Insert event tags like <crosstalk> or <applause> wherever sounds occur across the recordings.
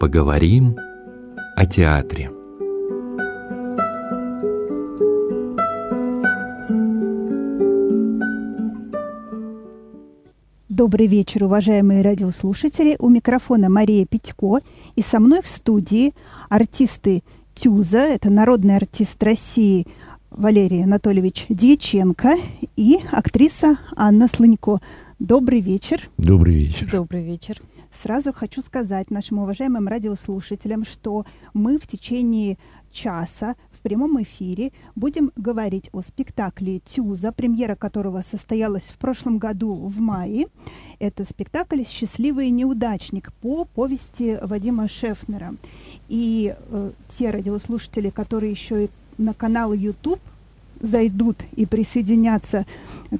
Поговорим о театре. Добрый вечер, уважаемые радиослушатели. У микрофона Мария Петько. И со мной в студии артисты Тюза, это народный артист России Валерий Анатольевич Дьяченко и актриса Анна Слынько. Добрый вечер. Добрый вечер. Добрый вечер. Сразу хочу сказать нашим уважаемым радиослушателям, что мы в течение часа в прямом эфире будем говорить о спектакле «Тюза», премьера которого состоялась в прошлом году в мае. Это спектакль «Счастливый неудачник» по повести Вадима Шефнера. И э, те радиослушатели, которые еще и на канал YouTube зайдут и присоединятся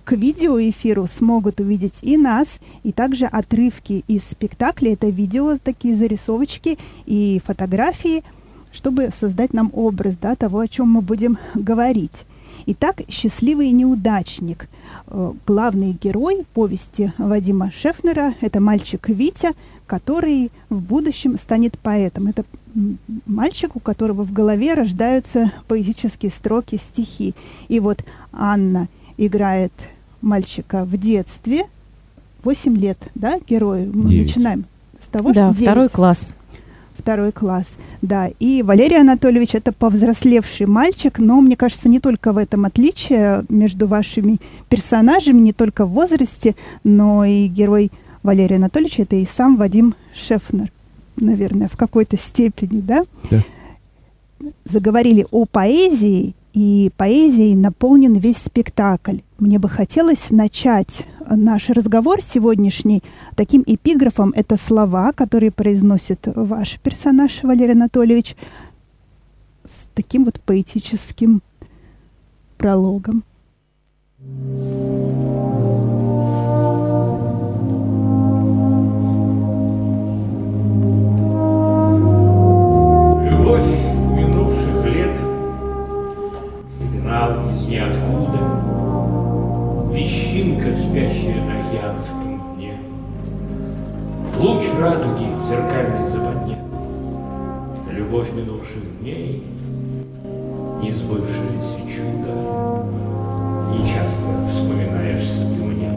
к видеоэфиру, смогут увидеть и нас, и также отрывки из спектакля. Это видео, такие зарисовочки и фотографии, чтобы создать нам образ да, того, о чем мы будем говорить. Итак, «Счастливый неудачник». Э, главный герой повести Вадима Шефнера – это мальчик Витя, который в будущем станет поэтом. Это мальчик, у которого в голове рождаются поэтические строки, стихи. И вот Анна играет мальчика в детстве, 8 лет, да, герою. Мы 9. начинаем с того, Да, что второй 9. класс. Второй класс, да. И Валерий Анатольевич это повзрослевший мальчик, но мне кажется, не только в этом отличие между вашими персонажами, не только в возрасте, но и герой Валерия Анатольевича это и сам Вадим Шефнер, наверное, в какой-то степени, да? Да. Заговорили о поэзии, и поэзией наполнен весь спектакль. Мне бы хотелось начать наш разговор сегодняшний таким эпиграфом. Это слова, которые произносит ваш персонаж Валерий Анатольевич с таким вот поэтическим прологом. Луч радуги в зеркальной западне, Любовь минувших дней, не сбывшееся чудо, Не часто вспоминаешься ты мне.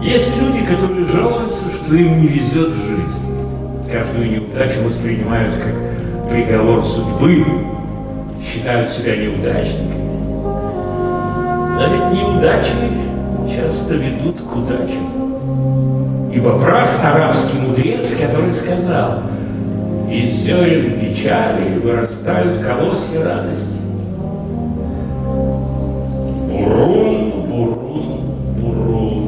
Есть люди, которые жалуются, что им не везет в жизни. Каждую неудачу воспринимают как приговор судьбы, считают себя неудачниками. Но ведь неудачи часто ведут к удачам. Ибо прав арабский мудрец, который сказал, из зерен печали вырастают колосья радости. Бурун, бурун, бурун.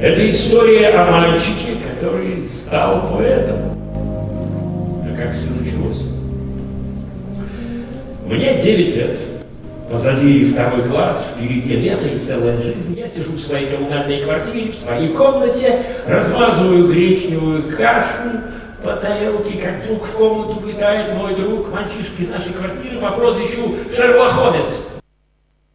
Это история о мальчике, который стал поэтом. А как все началось? Мне 9 лет. Позади второй класс, впереди лето и целая жизнь. Я сижу в своей коммунальной квартире, в своей комнате, размазываю гречневую кашу по тарелке, как вдруг в комнату влетает мой друг, мальчишка из нашей квартиры по прозвищу Шерлок Холмс.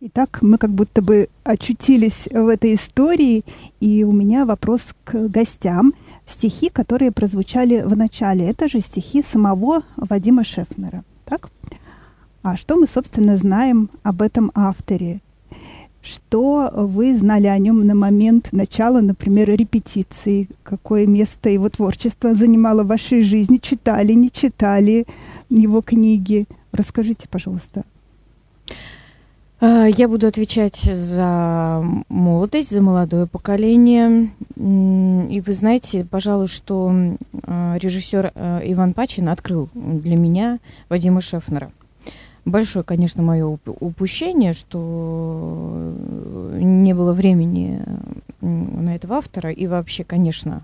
Итак, мы как будто бы очутились в этой истории, и у меня вопрос к гостям. Стихи, которые прозвучали в начале, это же стихи самого Вадима Шефнера, так? А что мы, собственно, знаем об этом авторе? Что вы знали о нем на момент начала, например, репетиции? Какое место его творчество занимало в вашей жизни? Читали, не читали его книги? Расскажите, пожалуйста. А, Я буду отвечать за молодость, за молодое поколение. И вы знаете, пожалуй, что а, режиссер а, Иван Пачин открыл для меня Вадима Шефнера. Большое, конечно, мое уп- упущение, что не было времени на этого автора и вообще, конечно,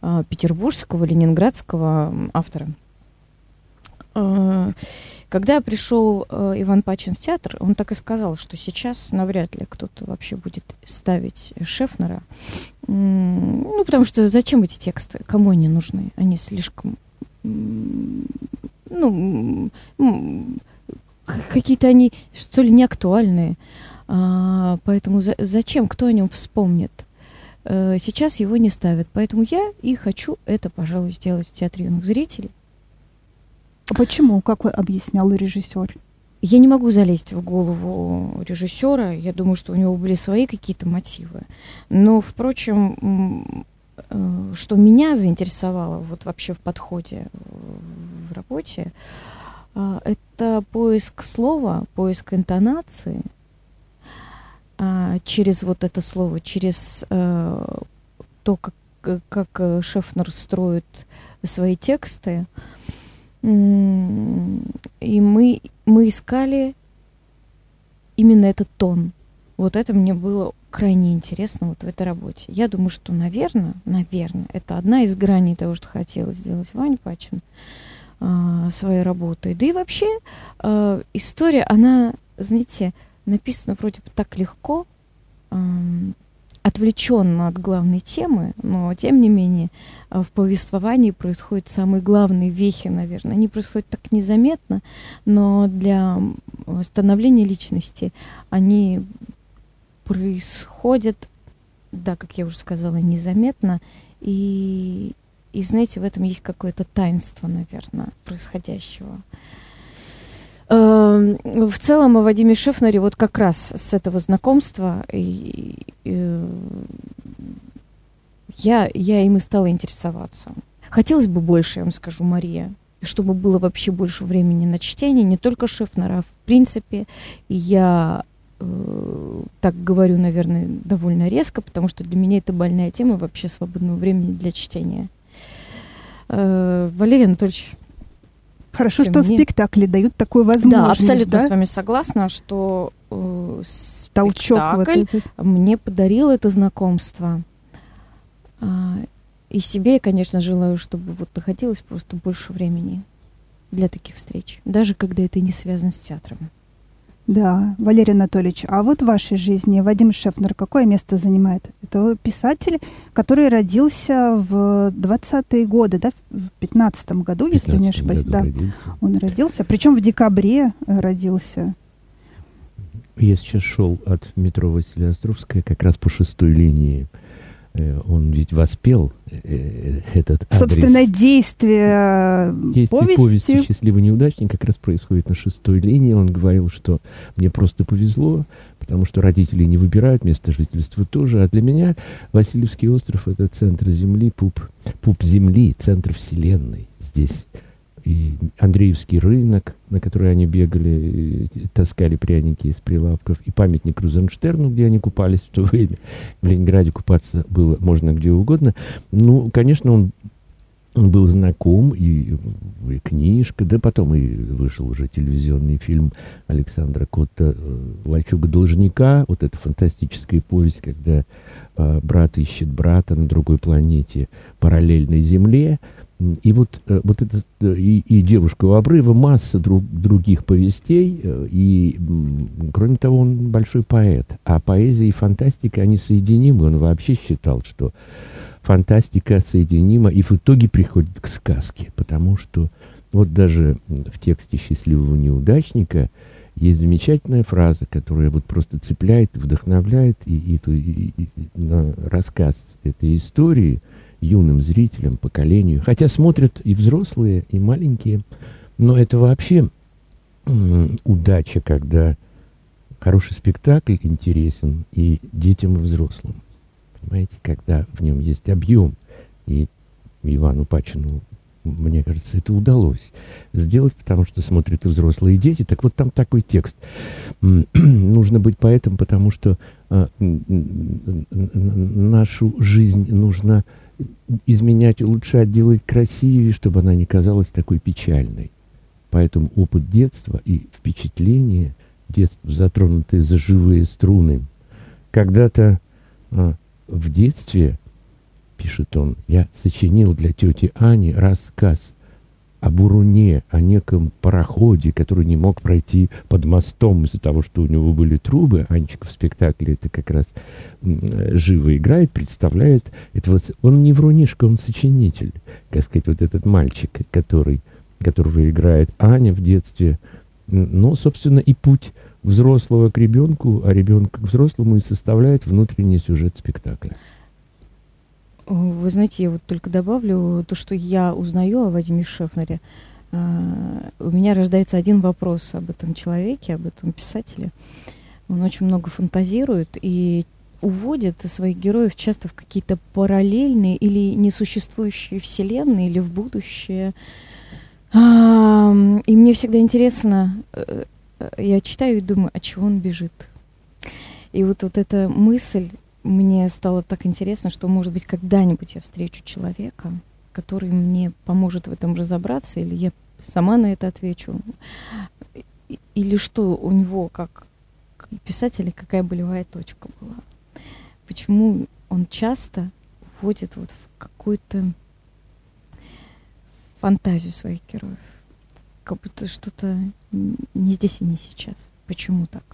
а, петербургского, ленинградского автора. А, Когда пришел э, Иван Пачин в театр, он так и сказал, что сейчас навряд ли кто-то вообще будет ставить Шефнера. Ну, потому что зачем эти тексты? Кому они нужны? Они слишком... Ну, какие-то они, что ли, неактуальные. А, поэтому за- зачем? Кто о нем вспомнит? э, сейчас его не ставят. Поэтому я и хочу это, пожалуй, сделать в Театре юных зрителей. А почему? Как объяснял режиссер? Я не могу залезть в голову режиссера. Я думаю, что у него были свои какие-то мотивы. Но, впрочем, э, что меня заинтересовало вот вообще в подходе в работе, э, это поиск слова, поиск интонации а, через вот это слово, через э, то, как, как Шефнер строит свои тексты. И мы, мы искали именно этот тон. Вот это мне было крайне интересно вот в этой работе. Я думаю, что, наверное, наверное, это одна из граней того, что хотела сделать Ваня Пачин э, своей работой. Да и вообще э, история, она, знаете, написана вроде бы так легко, э, отвлеченно от главной темы, но тем не менее э, в повествовании происходят самые главные вехи, наверное. Они происходят так незаметно, но для становления личности они происходят, да, как я уже сказала, незаметно. И, и знаете, в этом есть какое-то таинство, наверное, происходящего. Эм, в целом о Вадиме Шефнере вот как раз с этого знакомства и, и, я, я им и стала интересоваться. Хотелось бы больше, я вам скажу, Мария, чтобы было вообще больше времени на чтение, не только Шефнера, а в принципе. я э, так говорю, наверное, довольно резко, потому что для меня это больная тема вообще свободного времени для чтения. Э, Валерий Анатольевич, Хорошо, что мне... спектакли дают такую возможность. Да, абсолютно да? с вами согласна, что э, толчок вот этот. мне подарил это знакомство. А, и себе я, конечно, желаю, чтобы вот находилось просто больше времени для таких встреч, даже когда это не связано с театром. Да, Валерий Анатольевич, а вот в вашей жизни Вадим Шефнер какое место занимает? Это писатель, который родился в 20-е годы, да, в 15-м году, если не ошибаюсь. Да, родился. он родился, причем в декабре э, родился. Я сейчас шел от метро Василия Островская как раз по шестой линии он ведь воспел э, э, этот адрес. Собственно, действие, действие повести. повести «Счастливый неудачник» как раз происходит на шестой линии. Он говорил, что мне просто повезло, потому что родители не выбирают место жительства тоже. А для меня Васильевский остров — это центр Земли, пуп, пуп Земли, центр Вселенной. Здесь и Андреевский рынок, на который они бегали, таскали пряники из прилавков, и памятник Розенштерну, где они купались в то время. В Ленинграде купаться было можно где угодно. Ну, конечно, он он был знаком, и, и книжка, да потом и вышел уже телевизионный фильм Александра Котта э, «Лачуга должника». Вот эта фантастическая повесть, когда э, брат ищет брата на другой планете, параллельной Земле. И вот, э, вот это, э, и, и «Девушка у обрыва», масса друг, других повестей, э, и, кроме того, он большой поэт. А поэзия и фантастика, они соединимы. Он вообще считал, что фантастика соединима и в итоге приходит к сказке, потому что вот даже в тексте «Счастливого неудачника» есть замечательная фраза, которая вот просто цепляет, вдохновляет и, и, и, и, на рассказ этой истории – юным зрителям, поколению. Хотя смотрят и взрослые, и маленькие. Но это вообще удача, когда хороший спектакль интересен и детям, и взрослым. Понимаете, когда в нем есть объем. И Ивану Пачину, мне кажется, это удалось сделать, потому что смотрят и взрослые, и дети. Так вот там такой текст. <clears throat> Нужно быть поэтом, потому что а, нашу жизнь нужно изменять, улучшать, делать красивее, чтобы она не казалась такой печальной. Поэтому опыт детства и впечатление детства, затронутые за живые струны. Когда-то а, в детстве, пишет он, я сочинил для тети Ани рассказ о Буруне, о неком пароходе, который не мог пройти под мостом из-за того, что у него были трубы. Анечка в спектакле это как раз живо играет, представляет. Это вот, он не врунишка, он сочинитель, как сказать, вот этот мальчик, который, которого играет Аня в детстве. Но, собственно, и путь взрослого к ребенку, а ребенка к взрослому и составляет внутренний сюжет спектакля. Вы знаете, я вот только добавлю то, что я узнаю о Вадиме Шефнере. А, у меня рождается один вопрос об этом человеке, об этом писателе. Он очень много фантазирует и уводит своих героев часто в какие-то параллельные или несуществующие вселенные или в будущее. А, и мне всегда интересно, э, э, я читаю и думаю, от чего он бежит. И вот, вот эта мысль мне стало так интересно, что, может быть, когда-нибудь я встречу человека, который мне поможет в этом разобраться, или я сама на это отвечу. Или что у него, как писателя, какая болевая точка была. Почему он часто вводит вот в какую-то фантазию своих героев. Как будто что-то не здесь и не сейчас. Почему так?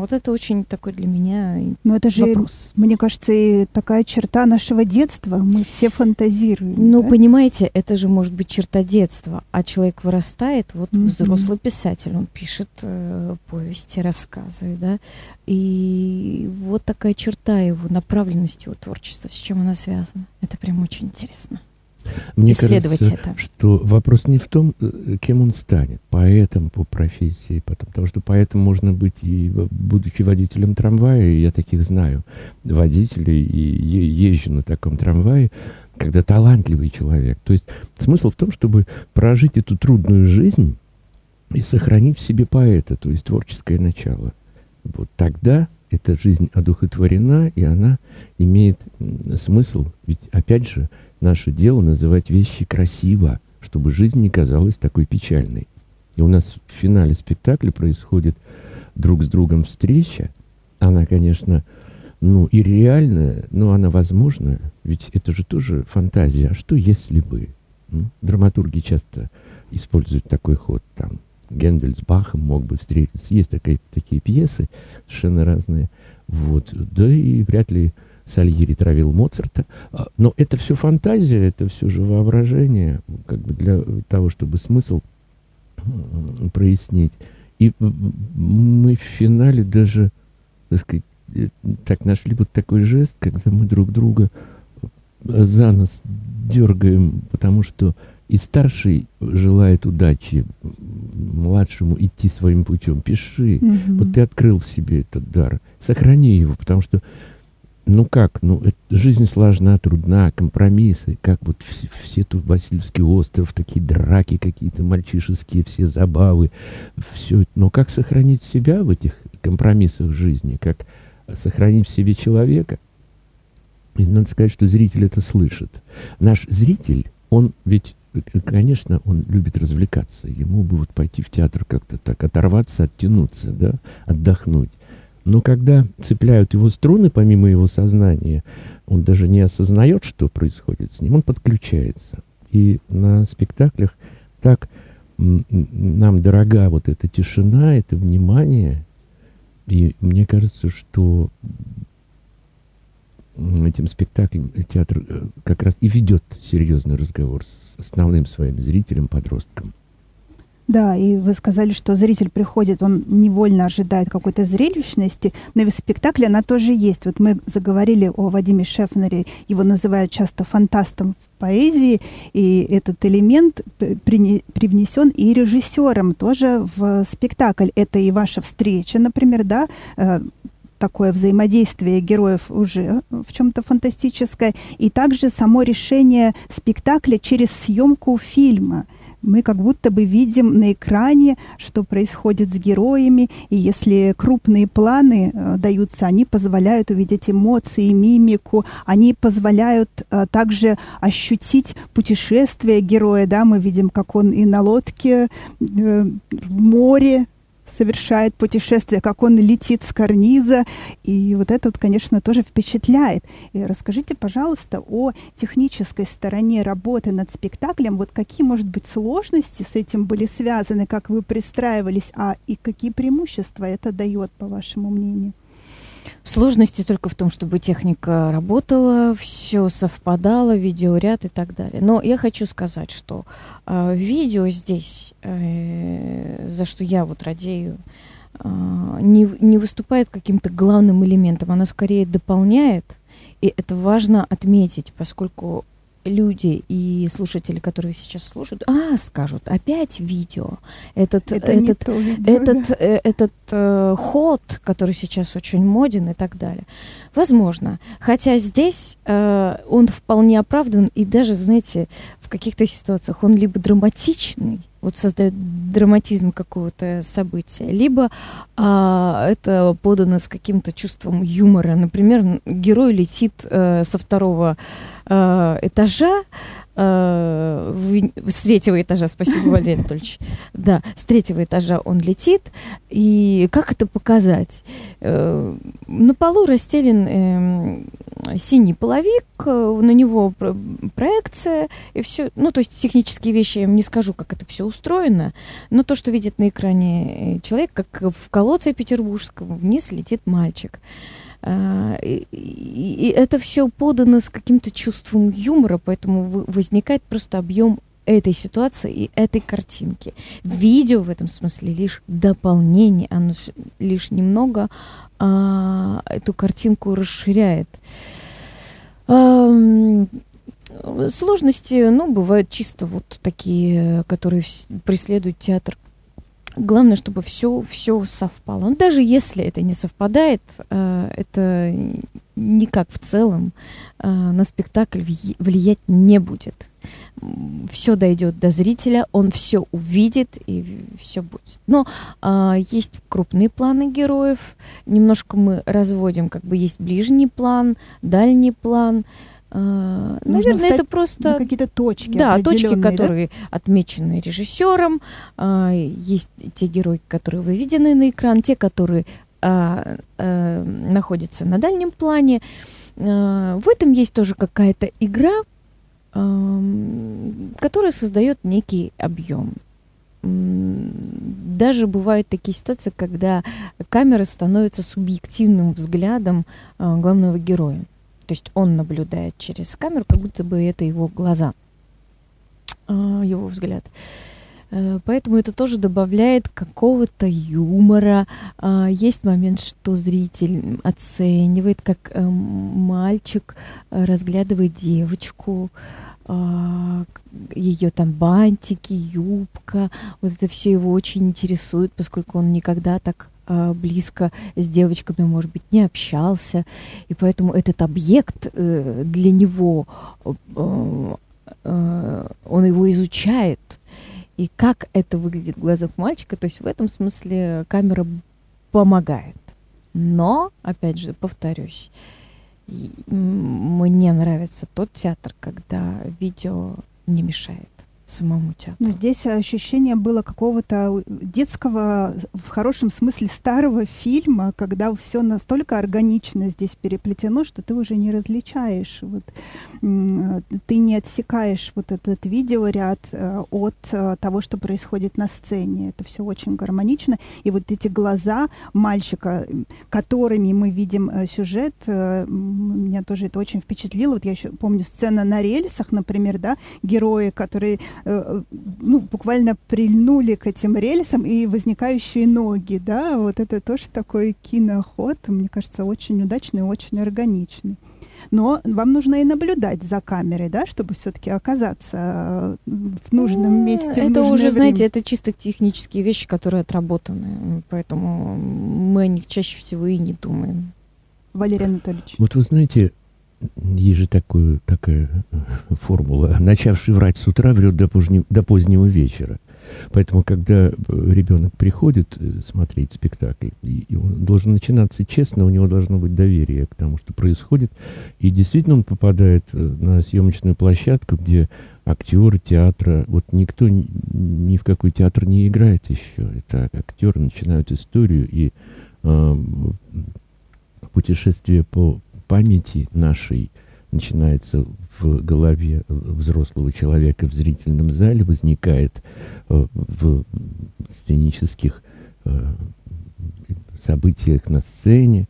Вот это очень такой для меня Но это же, вопрос. мне кажется, и такая черта нашего детства. Мы все фантазируем. Ну, да? понимаете, это же может быть черта детства. А человек вырастает, вот mm-hmm. взрослый писатель, он пишет э, повести, рассказы, да. И вот такая черта его направленности, его творчества, с чем она связана. Это прям очень интересно. Мне исследовать кажется, это. что вопрос не в том, э, кем он станет, поэтом по профессии, потом, потому что поэтом можно быть и будучи водителем трамвая, и я таких знаю, водителей, и езжу на таком трамвае, когда талантливый человек. То есть смысл в том, чтобы прожить эту трудную жизнь и сохранить в себе поэта, то есть творческое начало. Вот тогда эта жизнь одухотворена, и она имеет смысл. Ведь, опять же, наше дело называть вещи красиво, чтобы жизнь не казалась такой печальной. И у нас в финале спектакля происходит друг с другом встреча. Она, конечно, ну, и реальная, но она возможна. Ведь это же тоже фантазия. А что если бы? Ну, драматурги часто используют такой ход. Там Гендель с Бахом мог бы встретиться. Есть такие, такие пьесы совершенно разные. Вот. Да и вряд ли Сальери травил Моцарта. А, но это все фантазия, это все же воображение, как бы для того, чтобы смысл прояснить. И мы в финале даже, так сказать, э, так нашли вот такой жест, когда мы друг друга за нос дергаем, потому что и старший желает удачи младшему идти своим путем. Пиши. Mm-hmm. Вот ты открыл в себе этот дар. Сохрани его, потому что ну как, ну это, жизнь сложна, трудна, компромиссы, как вот все, все тут Васильевский остров, такие драки какие-то мальчишеские, все забавы, все. Но как сохранить себя в этих компромиссах жизни, как сохранить в себе человека? И надо сказать, что зритель это слышит. Наш зритель, он ведь, конечно, он любит развлекаться. Ему бы вот пойти в театр как-то так, оторваться, оттянуться, да, отдохнуть. Но когда цепляют его струны, помимо его сознания, он даже не осознает, что происходит с ним, он подключается. И на спектаклях так нам дорога вот эта тишина, это внимание. И мне кажется, что этим спектаклем театр э, как раз и ведет серьезный разговор с основным своим зрителем, подростком. Да, и вы сказали, что зритель приходит, он невольно ожидает какой-то зрелищности, но и в спектакле она тоже есть. Вот мы заговорили о Вадиме Шефнере, его называют часто фантастом в поэзии, и этот элемент привнесен и режиссером тоже в спектакль. Это и ваша встреча, например, да, э, такое взаимодействие героев уже в чем-то фантастическое, и также само решение спектакля через съемку фильма – мы как будто бы видим на экране, что происходит с героями, и если крупные планы э, даются, они позволяют увидеть эмоции, мимику, они позволяют э, также ощутить путешествие героя, да, мы видим, как он и на лодке э, в море совершает путешествие, как он летит с карниза. И вот это, вот, конечно, тоже впечатляет. И расскажите, пожалуйста, о технической стороне работы над спектаклем. Вот какие, может быть, сложности с этим были связаны, как вы пристраивались, а и какие преимущества это дает, по вашему мнению? Сложности только в том, чтобы техника работала, все совпадало, видеоряд и так далее. Но я хочу сказать, что э, видео здесь, э, за что я вот радею, э, не, не выступает каким-то главным элементом. Она скорее дополняет И это важно отметить, поскольку люди и слушатели, которые сейчас слушают, а, скажут, опять видео. Этот, Это этот, видео, этот, да. э, этот э, ход, который сейчас очень моден и так далее. Возможно. Хотя здесь э, он вполне оправдан, и даже, знаете, в каких-то ситуациях он либо драматичный, вот создает драматизм какого-то события, либо а, это подано с каким-то чувством юмора. Например, герой летит э, со второго э, этажа, э, с третьего этажа, спасибо, Валерий Анатольевич. Да, с третьего этажа он летит. И как это показать? Э, на полу расстелен эм, синий половик, э, на него про- проекция, и все. Ну, то есть технические вещи я вам не скажу, как это все устроено, но то, что видит на экране э, человек, как в колодце петербургском, вниз летит мальчик. А, И, и- и это все подано с каким-то чувством юмора, поэтому возникает просто объем этой ситуации и этой картинки. Видео в этом смысле лишь дополнение, оно лишь немного а, эту картинку расширяет. Ам, Сложности, ну, бывают чисто вот такие, которые преследуют театр. Главное, чтобы все, все совпало. Ну, даже если это не совпадает, э, это никак в целом э, на спектакль вли- влиять не будет. Все дойдет до зрителя, он все увидит и все будет. Но а, есть крупные планы героев. Немножко мы разводим, как бы есть ближний план, дальний план. А, Нужно наверное, это просто какие-то точки да, точки, определенные, да? которые отмечены режиссером. А, есть те герои, которые выведены на экран, те, которые а, находятся на дальнем плане. В этом есть тоже какая-то игра, которая создает некий объем. Даже бывают такие ситуации, когда камера становится субъективным взглядом главного героя. То есть он наблюдает через камеру, как будто бы это его глаза, а, его взгляд. Э, Поэтому это тоже добавляет какого-то юмора. А, Есть момент, что зритель оценивает, как э, мальчик э, разглядывает девочку, ее там бантики, юбка. Вот это все его очень интересует, поскольку он никогда так а, близко с девочками, может быть, не общался. И поэтому этот объект э, для него, э, э, он его изучает. И как это выглядит в глазах мальчика, то есть в этом смысле камера помогает. Но, опять же, повторюсь, мне нравится тот театр, когда видео не мешает самому театру. Но здесь ощущение было какого-то детского, в хорошем смысле старого фильма, когда все настолько органично здесь переплетено, что ты уже не различаешь. Вот, ты не отсекаешь вот этот видеоряд э, от э, того, что происходит на сцене. Это все очень гармонично. И вот эти глаза мальчика, которыми мы видим э, сюжет, меня тоже это очень впечатлило. Вот я еще помню сцена на рельсах, например, да, герои, которые ну, буквально прильнули к этим рельсам и возникающие ноги, да, вот это тоже такой киноход, мне кажется, очень удачный, очень органичный. Но вам нужно и наблюдать за камерой, да, чтобы все-таки оказаться э, в нужном Ну, месте. в Это нужное уже, время. знаете, это чисто технические вещи, которые отработаны. Поэтому мы о них чаще всего и не думаем. Валерий Анатольевич. Вот вы знаете, есть же такую, такая э, формула. Начавший врать с утра, врет до, позднего, до позднего вечера. Поэтому, когда ребенок приходит э, смотреть спектакль, и, он должен начинаться честно, у него должно быть доверие к тому, что происходит. И действительно он попадает э, на съемочную площадку, где актеры театра, вот никто ни, ни в какой театр не играет еще. Это актеры начинают историю, и э, путешествие по памяти нашей начинается в голове взрослого человека в зрительном зале, возникает э, в сценических э, событиях на сцене.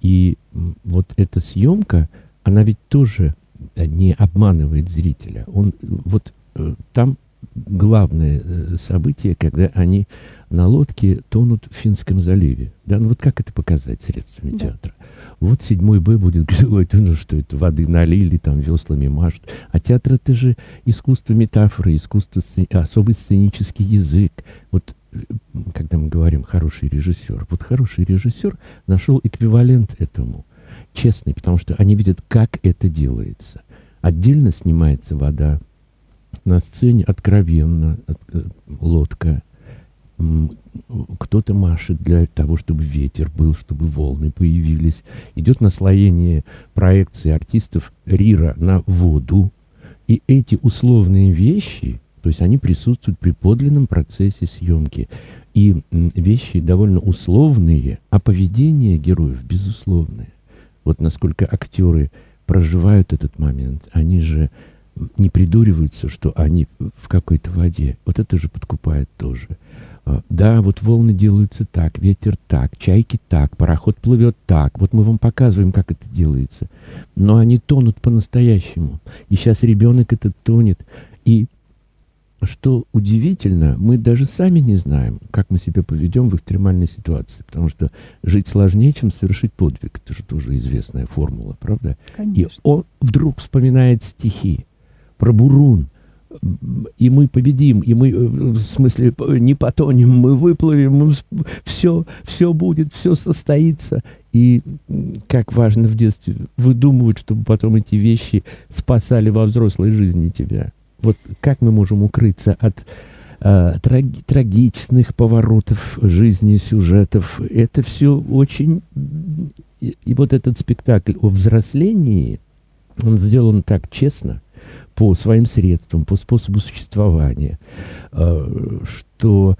И вот эта съемка, она ведь тоже не обманывает зрителя. Он вот э, там главное э, событие, когда они на лодке тонут в Финском заливе. Да, ну вот как это показать средствами да. театра? Вот седьмой Б будет говорить, ну что это, воды налили, там веслами машут. А театр это же искусство метафоры, искусство, особый сценический язык. Вот э, когда мы говорим хороший режиссер, вот хороший режиссер нашел эквивалент этому, честный, потому что они видят, как это делается. Отдельно снимается вода, на сцене откровенно э, лодка, кто-то машет для того, чтобы ветер был, чтобы волны появились. Идет наслоение проекции артистов Рира на воду. И эти условные вещи, то есть они присутствуют при подлинном процессе съемки. И вещи довольно условные, а поведение героев безусловное. Вот насколько актеры проживают этот момент, они же не придуриваются, что они в какой-то воде. Вот это же подкупает тоже. А, да, вот волны делаются так, ветер так, чайки так, пароход плывет так. Вот мы вам показываем, как это делается. Но они тонут по-настоящему. И сейчас ребенок этот тонет. И что удивительно, мы даже сами не знаем, как мы себя поведем в экстремальной ситуации. Потому что жить сложнее, чем совершить подвиг. Это же тоже известная формула, правда? Конечно. И он вдруг вспоминает стихи про Бурун и мы победим, и мы, э, в смысле, не потонем, мы выплывем, все, все будет, все состоится. И как важно в детстве выдумывать, чтобы потом эти вещи спасали во взрослой жизни тебя. Вот как мы можем укрыться от э, траги трагичных поворотов жизни, сюжетов. Это все очень... И, вот этот спектакль о взрослении, он сделан так честно, по своим средствам, по способу существования, э, что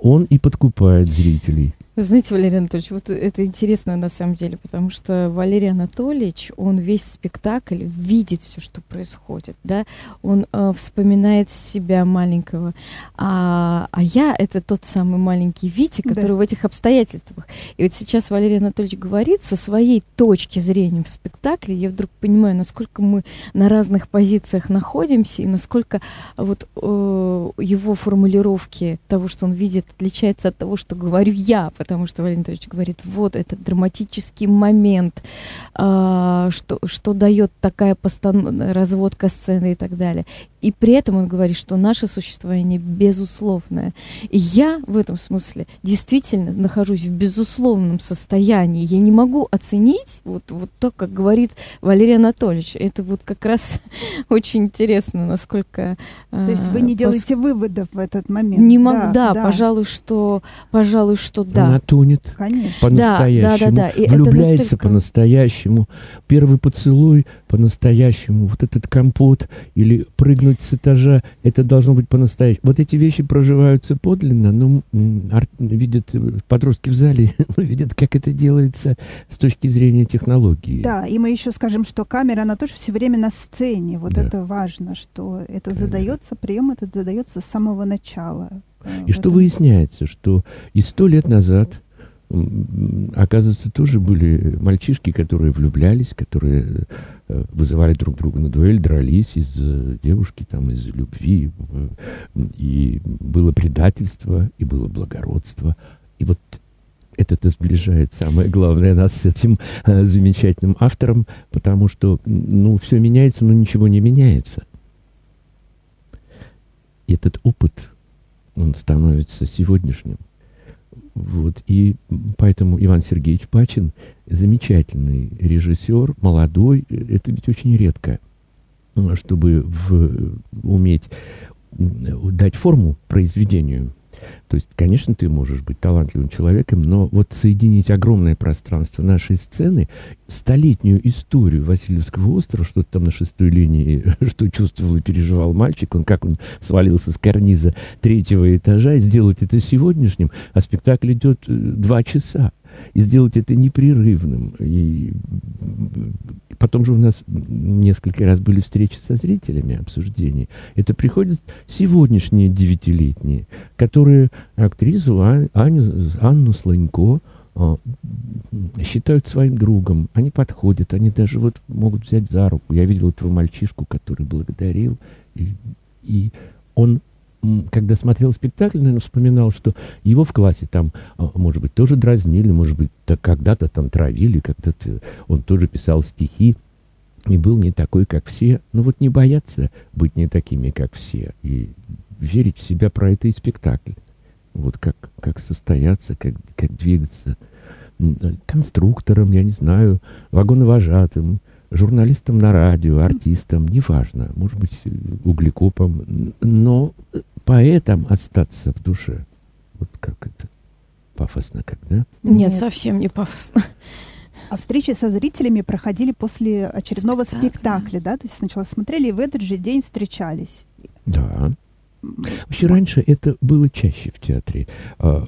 он и подкупает зрителей. Вы знаете, Валерий Анатольевич, вот это интересно на самом деле, потому что Валерий Анатольевич, он весь спектакль видит все, что происходит, да, он э, вспоминает себя маленького, а, а я это тот самый маленький Витя, который да. в этих обстоятельствах. И вот сейчас Валерий Анатольевич говорит со своей точки зрения в спектакле, я вдруг понимаю, насколько мы на разных позициях находимся и насколько вот э, его формулировки того, что он видит, отличается от того, что говорю я, потому что Валерий Анатольевич говорит, вот этот драматический момент, э, что, что дает такая постан... разводка сцены и так далее. И при этом он говорит, что наше существование безусловное. И я в этом смысле действительно нахожусь в безусловном состоянии. Я не могу оценить вот, вот то, как говорит Валерий Анатольевич. Это вот как раз <laughs> очень интересно, насколько... То есть вы не делаете пос... выводов в этот момент? Не могу, да, да, да, пожалуй, что, пожалуй, что да. Она тонет по-настоящему, да, да, да, да. влюбляется настолько... по-настоящему, первый поцелуй по-настоящему, вот этот компот или прыгнуть с этажа, это должно быть по-настоящему. Вот эти вещи проживаются подлинно, но видят э, подростки в зале, <laughs> видят, как это делается с точки зрения технологии. Да, и мы еще скажем, что камера, она тоже все время на сцене. Вот да. это важно, что это задается, прием этот задается с самого начала. Э, и что выясняется, что и сто лет назад оказывается, тоже были мальчишки, которые влюблялись, которые э, вызывали друг друга на дуэль, дрались из-за девушки, там, из-за любви. И было предательство, и было благородство. И вот это-то сближает самое главное нас с этим э, замечательным автором, потому что, ну, все меняется, но ничего не меняется. И этот опыт, он становится сегодняшним. Вот, и поэтому Иван Сергеевич Пачин замечательный режиссер, молодой, это ведь очень редко, чтобы в, уметь дать форму произведению. То есть, конечно, ты можешь быть талантливым человеком, но вот соединить огромное пространство нашей сцены, столетнюю историю Васильевского острова, что там на шестой линии, <laughs> что чувствовал и переживал мальчик, он как он свалился с карниза третьего этажа, и сделать это сегодняшним, а спектакль идет э, два часа и сделать это непрерывным. И потом же у нас несколько раз были встречи со зрителями, обсуждений. Это приходят сегодняшние девятилетние, которые актрису Аню, Анну Слонько а, считают своим другом. Они подходят, они даже вот могут взять за руку. Я видел этого мальчишку, который благодарил, и, и он когда смотрел спектакль, наверное, вспоминал, что его в классе там, а, может быть, тоже дразнили, может быть, когда-то там травили, когда-то он тоже писал стихи и был не такой, как все. Но вот не бояться быть не такими, как все, и верить в себя про это и спектакль. Вот как, как состояться, как, как двигаться конструктором, я не знаю, вагоновожатым, журналистом на радио, артистом, неважно, может быть, углекопом, но поэтом остаться в душе. Вот как это? Пафосно как, да? Нет, Нет. совсем не пафосно. А встречи со зрителями проходили после очередного спектакля. спектакля, да? То есть сначала смотрели и в этот же день встречались. Да. Вообще раньше это было чаще в театре. А,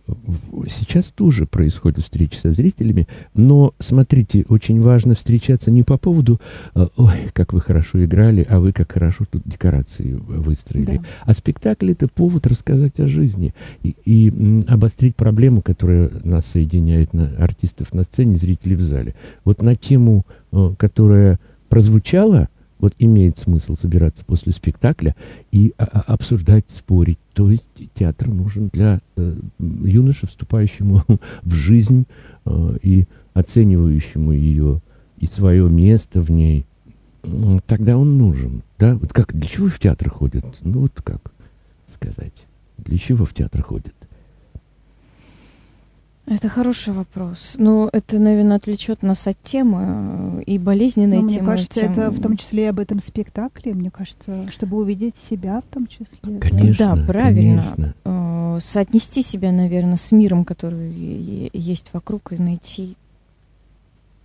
сейчас тоже происходят встречи со зрителями, но смотрите, очень важно встречаться не по поводу а, «Ой, как вы хорошо играли, а вы как хорошо тут декорации выстроили», да. а спектакль — это повод рассказать о жизни и, и обострить проблему, которая нас соединяет на артистов на сцене, зрителей в зале. Вот на тему, а, которая прозвучала — вот имеет смысл собираться после спектакля и а, а, обсуждать, спорить. То есть театр нужен для э, юноши, вступающему <laughs> в жизнь э, и оценивающему ее и свое место в ней. Тогда он нужен. Да? Вот как, для чего в театр ходят? Ну вот как сказать. Для чего в театр ходят? Это хороший вопрос. Ну, это, наверное, отвлечет нас от темы э, и болезненной Но темы. Мне кажется, тем... это в том числе и об этом спектакле. Мне кажется, чтобы увидеть себя в том числе. Конечно. Да, правильно. Конечно. Э, соотнести себя, наверное, с миром, который есть вокруг, и найти,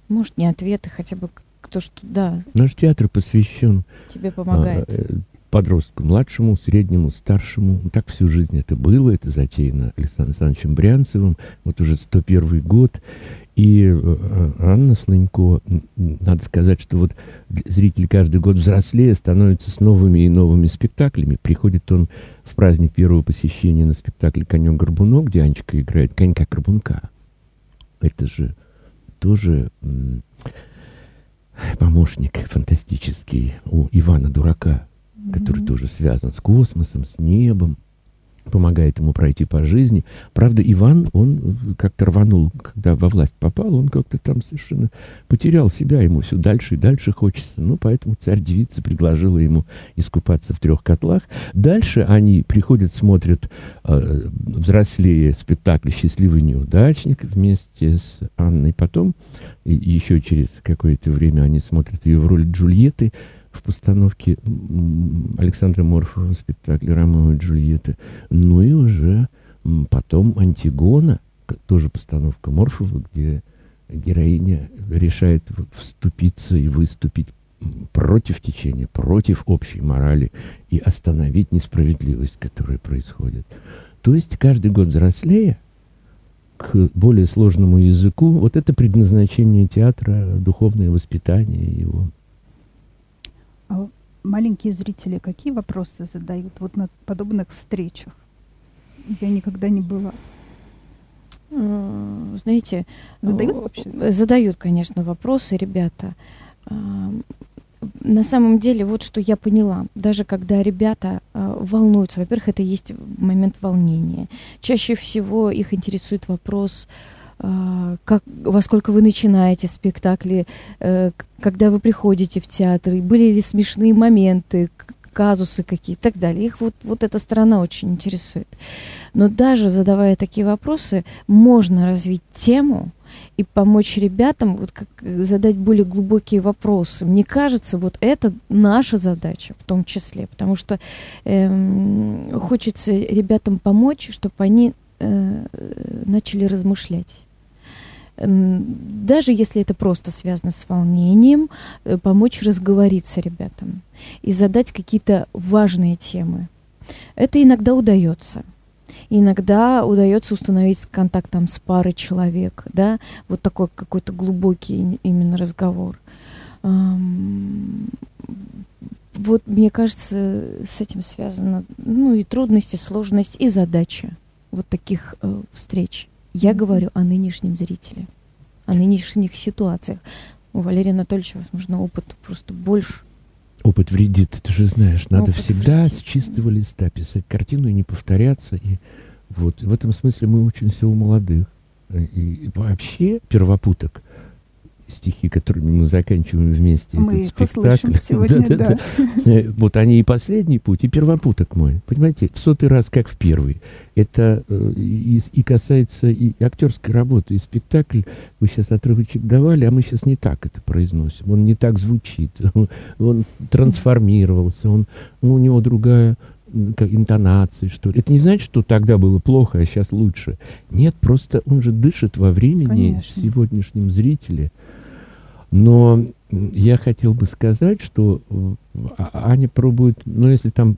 может, не ответы, хотя бы кто что, да. Наш театр посвящен тебе помогает. А, э, подростку, младшему, среднему, старшему. Так всю жизнь это было, это затеяно Александром Александровичем Брянцевым, вот уже 101 год. И э, э, Анна Слынько, надо сказать, что вот зритель каждый год взрослее становится с новыми и новыми спектаклями. Приходит он в праздник первого посещения на спектакль «Конек-горбунок», где Анечка играет конька-горбунка. Это же тоже помощник фантастический у Ивана Дурака который тоже связан с космосом, с небом, помогает ему пройти по жизни. Правда, Иван, он как-то рванул, когда во власть попал, он как-то там совершенно потерял себя, ему все дальше и дальше хочется. Ну, поэтому царь-девица предложила ему искупаться в трех котлах. Дальше они приходят, смотрят э, взрослее спектакль «Счастливый неудачник» вместе с Анной. Потом, и еще через какое-то время они смотрят ее в роли Джульетты, в постановке Александра Морфова в спектакле «Ромео и Джульетта». Ну и уже потом «Антигона», тоже постановка Морфова, где героиня решает вступиться и выступить против течения, против общей морали и остановить несправедливость, которая происходит. То есть каждый год взрослее, к более сложному языку, вот это предназначение театра, духовное воспитание его. Маленькие зрители какие вопросы задают вот на подобных встречах? Я никогда не была. Знаете, задают вообще? Задают, конечно, вопросы, ребята. На самом деле, вот что я поняла, даже когда ребята э, волнуются, во-первых, это есть момент волнения. Чаще всего их интересует вопрос, как, во сколько вы начинаете спектакли, э, когда вы приходите в театр, были ли смешные моменты, казусы какие и так далее. Их вот, вот эта сторона очень интересует. Но даже задавая такие вопросы, можно развить тему и помочь ребятам вот как, задать более глубокие вопросы. Мне кажется, вот это наша задача в том числе, потому что э, хочется ребятам помочь, чтобы они э, начали размышлять. Эм, даже если это просто связано с волнением, э, помочь разговориться ребятам и задать какие-то важные темы. Это иногда удается. Иногда удается установить контакт там, с парой человек, да, вот такой какой-то глубокий именно разговор. Вот, мне кажется, с этим связано, ну, и трудности, сложность, и задача вот таких э, встреч. Я говорю о нынешнем зрителе, о нынешних ситуациях. У Валерия Анатольевича, возможно, опыт просто больше. опыт вредит, ты же знаешь, надо Опыт всегда вредит, с чистого листа писать картину и не повторяться. И вот в этом смысле мы учимся у молодых. И, и вообще первопуток стихи, которыми мы заканчиваем вместе Мы этот спектакль. <laughs> сегодня, Да-да-да. Э, Вот они и последний путь, и первопуток мой. Понимаете, в сотый раз, как в первый. Это э, и, и касается и актерской работы, и спектакль. Вы сейчас отрывочек давали, а мы сейчас не так это произносим. Он не так звучит. <laughs> Он трансформировался, он, ну, у него другая как интонации, что ли. Это не значит, что тогда было плохо, а сейчас лучше. Нет, просто он же дышит во времени Конечно. сегодняшнем зрителе. Но я хотел бы сказать, что Аня пробует, ну, если там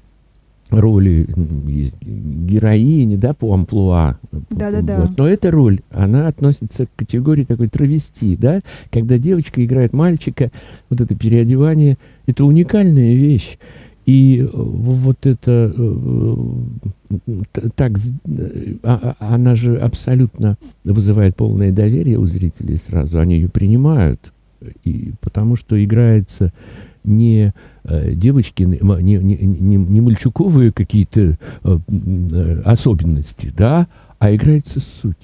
роли есть героини, да, по амплуа. Да-да-да. Вот. Но эта роль, она относится к категории такой травести, да, когда девочка играет мальчика, вот это переодевание, это уникальная вещь. И э, вот это э, э, так, а- а- она же абсолютно вызывает полное доверие у зрителей сразу, они ее принимают, и потому что играется не э, девочки, не, не, не, не- мальчуковые какие-то э, особенности, да, а играется суть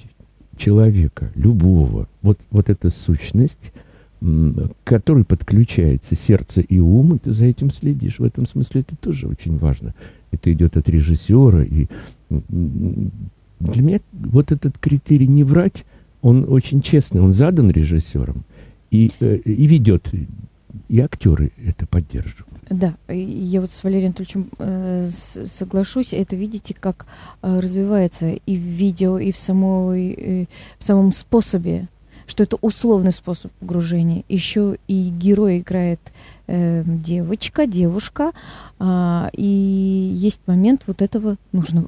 человека, любого. Вот, вот эта сущность, к которой подключается сердце и ум, и ты за этим следишь. В этом смысле это тоже очень важно. Это идет от режиссера. И для меня вот этот критерий не врать, он очень честный, он задан режиссером и, э, и ведет. И актеры это поддерживают. Да, и я вот с Валерием Анатольевичем э, соглашусь. Это видите, как э, развивается и в видео, и в, самой, э, в самом способе, что это условный способ погружения. Еще и герой играет э, девочка, девушка, а, и есть момент вот этого нужно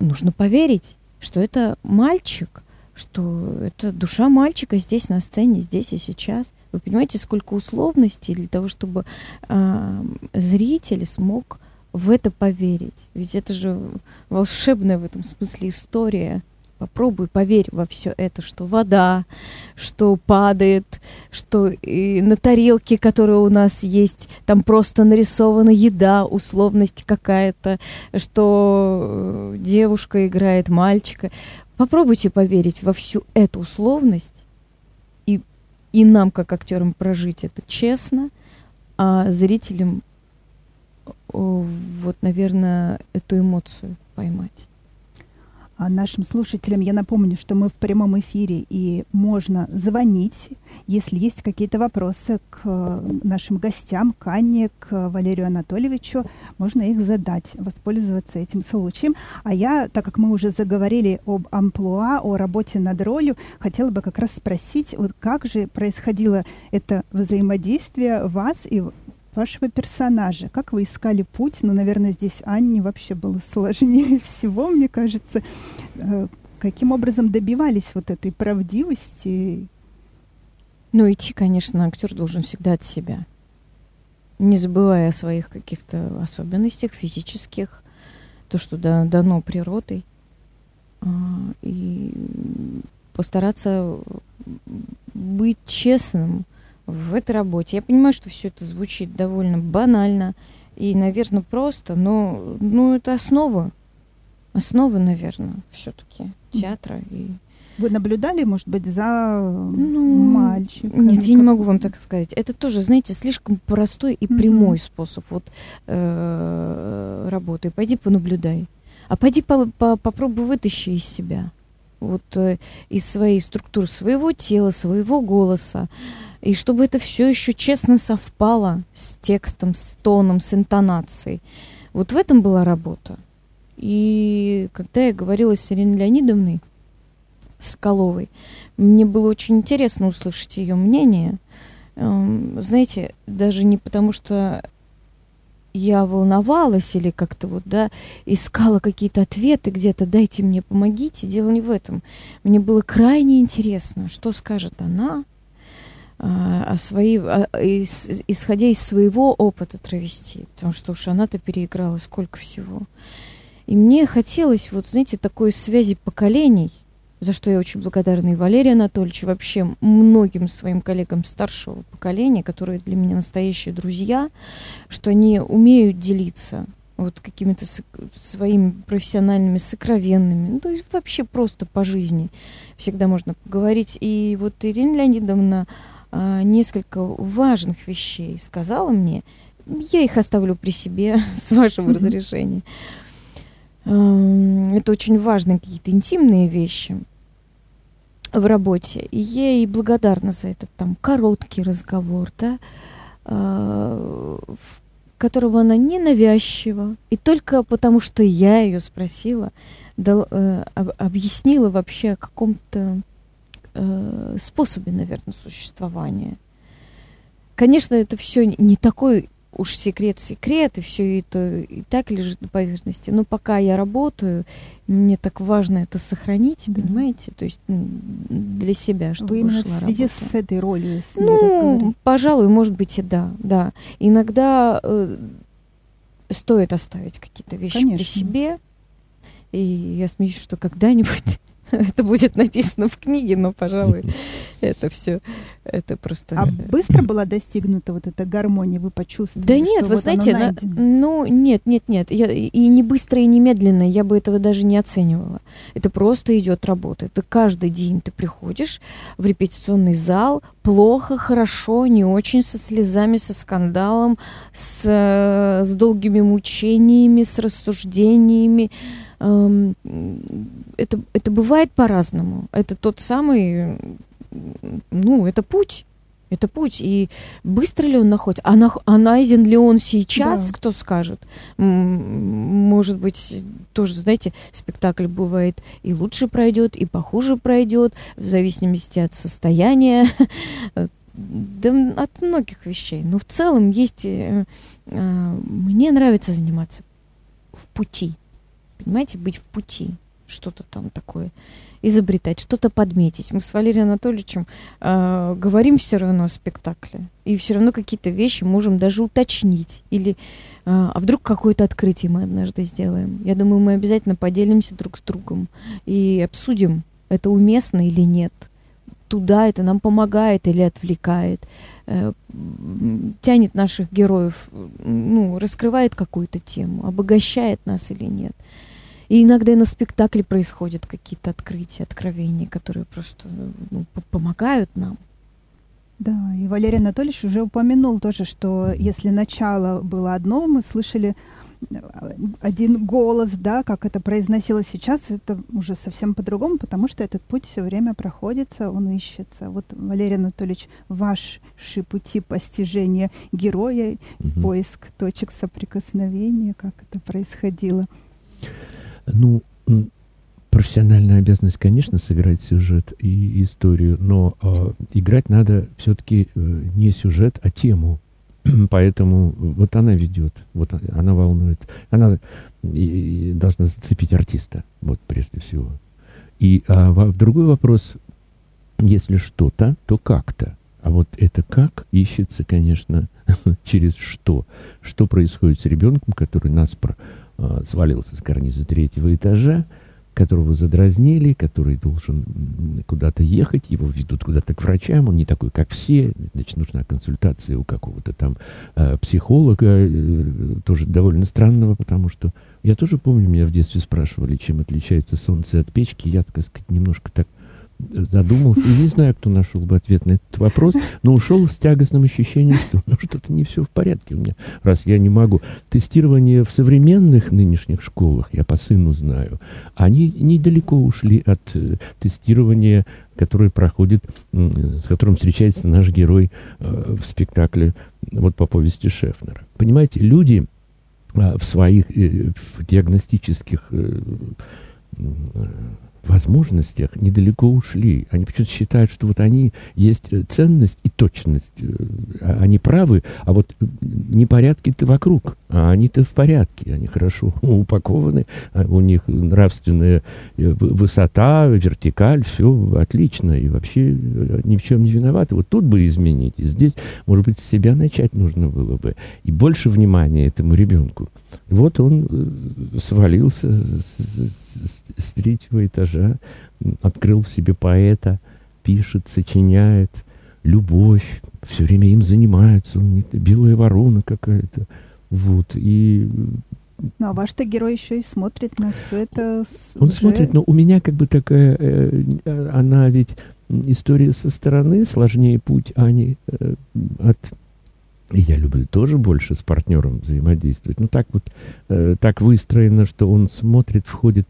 нужно поверить, что это мальчик, что это душа мальчика здесь на сцене, здесь и сейчас. Вы понимаете, сколько условностей для того, чтобы а, зритель смог в это поверить. Ведь это же волшебная в этом смысле история. Попробуй, поверь во все это, что вода, что падает, что и на тарелке, которая у нас есть, там просто нарисована еда, условность какая-то, что э, девушка играет мальчика. Попробуйте поверить во всю эту условность и, и нам, как актерам, прожить это честно, а зрителям вот, наверное, эту эмоцию поймать. А нашим слушателям я напомню, что мы в прямом эфире и можно звонить, если есть какие-то вопросы к э, нашим гостям, к Анне, к Валерию Анатольевичу, можно их задать, воспользоваться этим случаем. А я, так как мы уже заговорили об амплуа, о работе над ролью, хотела бы как раз спросить, вот как же происходило это взаимодействие вас и вашего персонажа. Как вы искали путь? Ну, наверное, здесь Анне вообще было сложнее <laughs> всего, мне кажется. Э, Каким образом добивались вот этой правдивости? Ну, идти, конечно, актер должен всегда от себя. Не забывая о своих каких-то особенностях физических, то, что да- дано природой. А, И постараться быть честным в этой работе. Я понимаю, что все это звучит довольно банально и, наверное, просто, но ну, это основа. Основа, наверное, все-таки театра и Вы наблюдали, может быть, за Ну, мальчиком? Нет, я не могу вам так сказать. Это тоже, знаете, слишком простой и прямой способ вот э, работы. Пойди понаблюдай. А пойди по- по- попробуй вытащи из себя. Вот э, из своей структуры, своего тела, своего голоса. И чтобы это все еще честно совпало с текстом, с тоном, с интонацией. Вот в этом была работа. И когда я говорила с Ириной Леонидовной Соколовой, мне было очень интересно услышать ее мнение. Эм, Знаете, даже не потому, что я волновалась или как-то вот, да, искала какие-то ответы где-то, дайте мне, помогите. Дело не в этом. Мне было крайне интересно, что скажет она, а, о своей, а, ис- исходя из своего опыта травести, потому что уж она-то переиграла сколько всего. И мне хотелось, вот знаете, такой связи поколений, за что я очень благодарна и Валерию Анатольевичу, вообще многим своим коллегам старшего поколения, которые для меня настоящие друзья, что они умеют делиться вот какими-то своими профессиональными, сокровенными, ну, то есть вообще просто по жизни всегда можно поговорить. И вот Ирина Леонидовна а, несколько важных вещей сказала мне, я их оставлю при себе <laughs> с вашего разрешения. Это очень важные какие-то интимные вещи в работе. И ей благодарна за этот там короткий разговор, да, а, которого она ненавязчиво, и только потому, что я ее спросила, дал, э, объяснила вообще о каком-то э, способе, наверное, существования. Конечно, это все не такой уж секрет секрет, и все это и так лежит на поверхности. Но пока я работаю, мне так важно это сохранить, понимаете? То есть для себя, чтобы Вы именно в связи работа. с этой ролью с Ну, пожалуй, может быть и да, да. Иногда э, стоит оставить какие-то вещи Конечно. при себе. И я смеюсь, что когда-нибудь <laughs> это будет написано в книге, но, пожалуй, <laughs> это все, это просто... А <laughs> быстро была достигнута вот эта гармония, вы почувствовали? Да нет, что вы вот знаете, на- ну нет, нет, нет, я, и не быстро, и не медленно, я бы этого даже не оценивала. Это просто идет работа. Это каждый день ты приходишь в репетиционный зал, плохо, хорошо, не очень, со слезами, со скандалом, с, э, с долгими мучениями, с рассуждениями. Эм, Это, это бывает по-разному. Это тот самый, ну, это путь. Это путь. И быстро ли он находит? А, нах- а найден ли он сейчас, Да. кто скажет? Может быть, тоже, знаете, спектакль бывает и лучше пройдет, и похуже пройдет, в зависимости от состояния, <laughs> да от многих вещей. Но в целом есть... э, э, Мне нравится заниматься в пути. Понимаете, быть в пути. Что-то там такое изобретать, что-то подметить. Мы с Валерием Анатольевичем э, говорим все равно о спектакле. И все равно какие-то вещи можем даже уточнить. Или э, а вдруг какое-то открытие мы однажды сделаем. Я думаю, мы обязательно поделимся друг с другом и обсудим, это уместно или нет. Туда это нам помогает или отвлекает, э, тянет наших героев, ну, раскрывает какую-то тему, обогащает нас или нет. И иногда и на спектакле происходят какие-то открытия, откровения, которые просто ну, п- помогают нам. Да, и Валерий Анатольевич уже упомянул тоже, что если начало было одно, мы слышали э, один голос, да, как это произносилось сейчас, это уже совсем по-другому, потому что этот путь все время проходится, он ищется. Вот, Валерий Анатольевич, ваши пути постижения героя, Мгм. поиск точек соприкосновения, как это происходило. Ну, профессиональная обязанность, конечно, сыграть сюжет и историю, но э, играть надо все-таки э, не сюжет, а тему. <clears throat> Поэтому вот она ведет, вот она волнует, она и- и должна зацепить артиста, вот прежде всего. И а, во- другой вопрос, если что-то, то как-то. А вот это как ищется, конечно, <laughs> через что. Что происходит с ребенком, который наспор а, свалился с карниза третьего этажа, которого задразнили, который должен куда-то ехать, его ведут куда-то к врачам, он не такой, как все, значит, нужна консультация у какого-то там э, психолога, э, тоже довольно странного, потому что я тоже помню, меня в детстве спрашивали, чем отличается солнце от печки, я, так сказать, немножко так задумался, и не знаю, кто нашел бы ответ на этот вопрос, но ушел с тягостным ощущением, что ну, что-то не все в порядке у меня, раз я не могу. Тестирование в современных нынешних школах, я по сыну знаю, они недалеко ушли от э, тестирования, которое проходит, м, с которым встречается наш герой э, в спектакле вот по повести Шефнера. Понимаете, люди а, в своих э, в диагностических э, э, возможностях недалеко ушли. Они почему-то считают, что вот они есть э, ценность и точность. э, а Они правы, а вот э, непорядки-то вокруг. А они-то в порядке, они хорошо <laughs> упакованы, а у них нравственная вы- высота, вертикаль, все отлично, и вообще ни в чем не виноваты. Вот тут бы изменить, и здесь, может быть, с себя начать нужно было бы. И больше внимания этому ребенку. Вот он свалился с- с- третьего этажа открыл в себе поэта, пишет, сочиняет, любовь, все время им занимается, он белая ворона какая-то, вот, и ну, а ваш-то герой еще и смотрит на все это. С Он уже... смотрит, но у меня как бы такая, э, э она ведь история со стороны, сложнее путь Ани э, от и я люблю тоже больше с партнером взаимодействовать. Ну, так вот, э, так выстроено, что он смотрит, входит.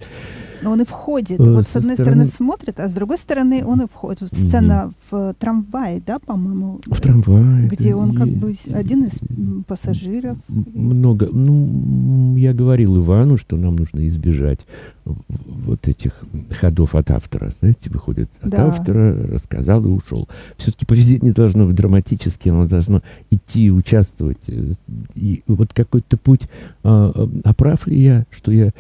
Но он и входит. Э, вот с одной стороны... смотрит, а с другой стороны он и входит. Вот сцена в трамвае, да, по-моему? В трамвае. Где он как бы один из пассажиров. Много. Ну, я говорил Ивану, что нам нужно избежать вот этих ходов от автора. Знаете, выходит от да. автора, рассказал и ушел. Все-таки поведение должно быть драматическим, оно должно идти, участвовать. И вот какой-то путь. А, а прав ли я, что я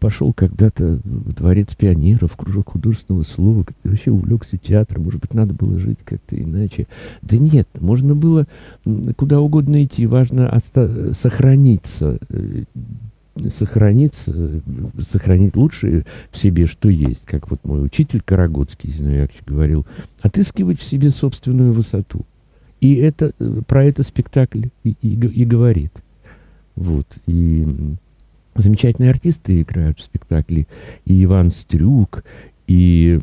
пошел когда-то в дворец пионеров, в кружок художественного слова, вообще увлекся театром, может быть, надо было жить как-то иначе. Да нет, можно было куда угодно идти, важно оста- сохраниться, э, сохраниться, сохранить лучшее в себе, что есть. Как вот мой учитель Карагодский, Зиновьевич, говорил, отыскивать в себе собственную высоту. И это, э, про это спектакль и, и, и говорит. Вот. И замечательные артисты играют в спектакле. И Иван Стрюк, и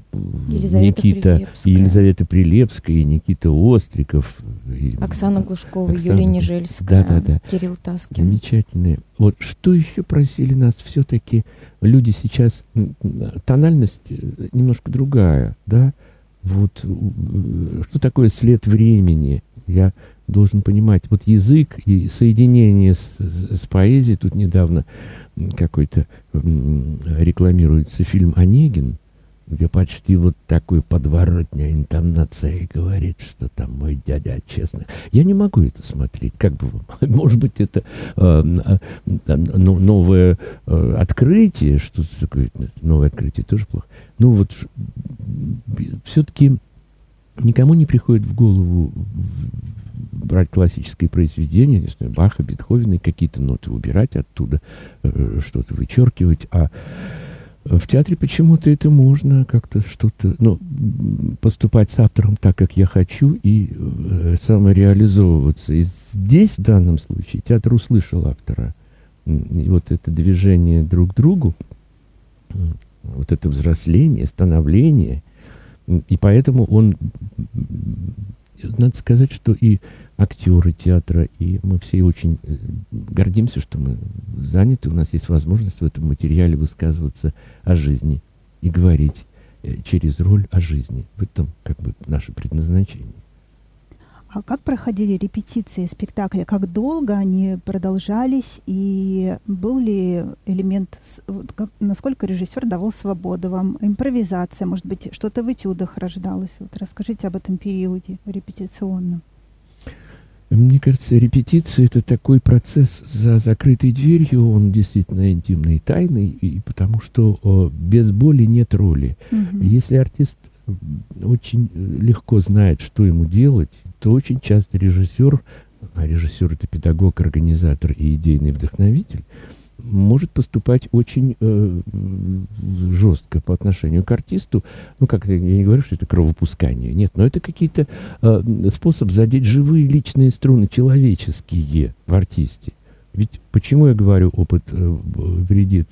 Елизавета Никита, Прилепская. и Елизавета Прилепская, и Никита Остриков. И Оксана Глушкова, Оксана... Юлия Нежельская, да, да, да. Кирилл Таскин. Замечательные. Вот что еще просили нас все-таки люди сейчас, тональность э, немножко другая, да? Вот э, что такое след времени? Я должен понимать. Вот язык и соединение с, с поэзией. Тут недавно какой-то рекламируется фильм «Онегин», где почти вот такой подворотня интонация говорит, что там мой дядя честно. Я не могу это смотреть. Как бы, <laughs> может быть, это э, э, новое э, открытие, что такое новое открытие тоже плохо. Ну вот все-таки никому не приходит в голову брать классические произведения, не знаю, Баха, Бетховена, какие-то ноты убирать оттуда, э, что-то вычеркивать, а в театре почему-то это можно как-то что-то, ну, поступать с автором так, как я хочу, и э, самореализовываться. И здесь, в данном случае, театр услышал автора. И вот это движение друг к другу, вот это взросление, становление, и поэтому он, надо сказать, что и актеры театра, и мы все очень э, гордимся, что мы заняты, у нас есть возможность в этом материале высказываться о жизни и говорить э, через роль о жизни. В этом как бы наше предназначение. А как проходили репетиции спектакля? Как долго они продолжались? И был ли элемент, насколько режиссер давал свободу вам? Импровизация, может быть, что-то в этюдах рождалось? Вот расскажите об этом периоде репетиционном. Мне кажется, репетиция это такой процесс за закрытой дверью, он действительно интимный и тайный, и потому что о, без боли нет роли. Угу. Если артист очень легко знает, что ему делать, то очень часто режиссер, а режиссер это педагог, организатор и идейный вдохновитель, может поступать очень э, жестко по отношению к артисту. Ну, как я не говорю, что это кровопускание. Нет, но это какие-то э, способ задеть живые личные струны, человеческие в артисте. Ведь почему я говорю, опыт э, вредит?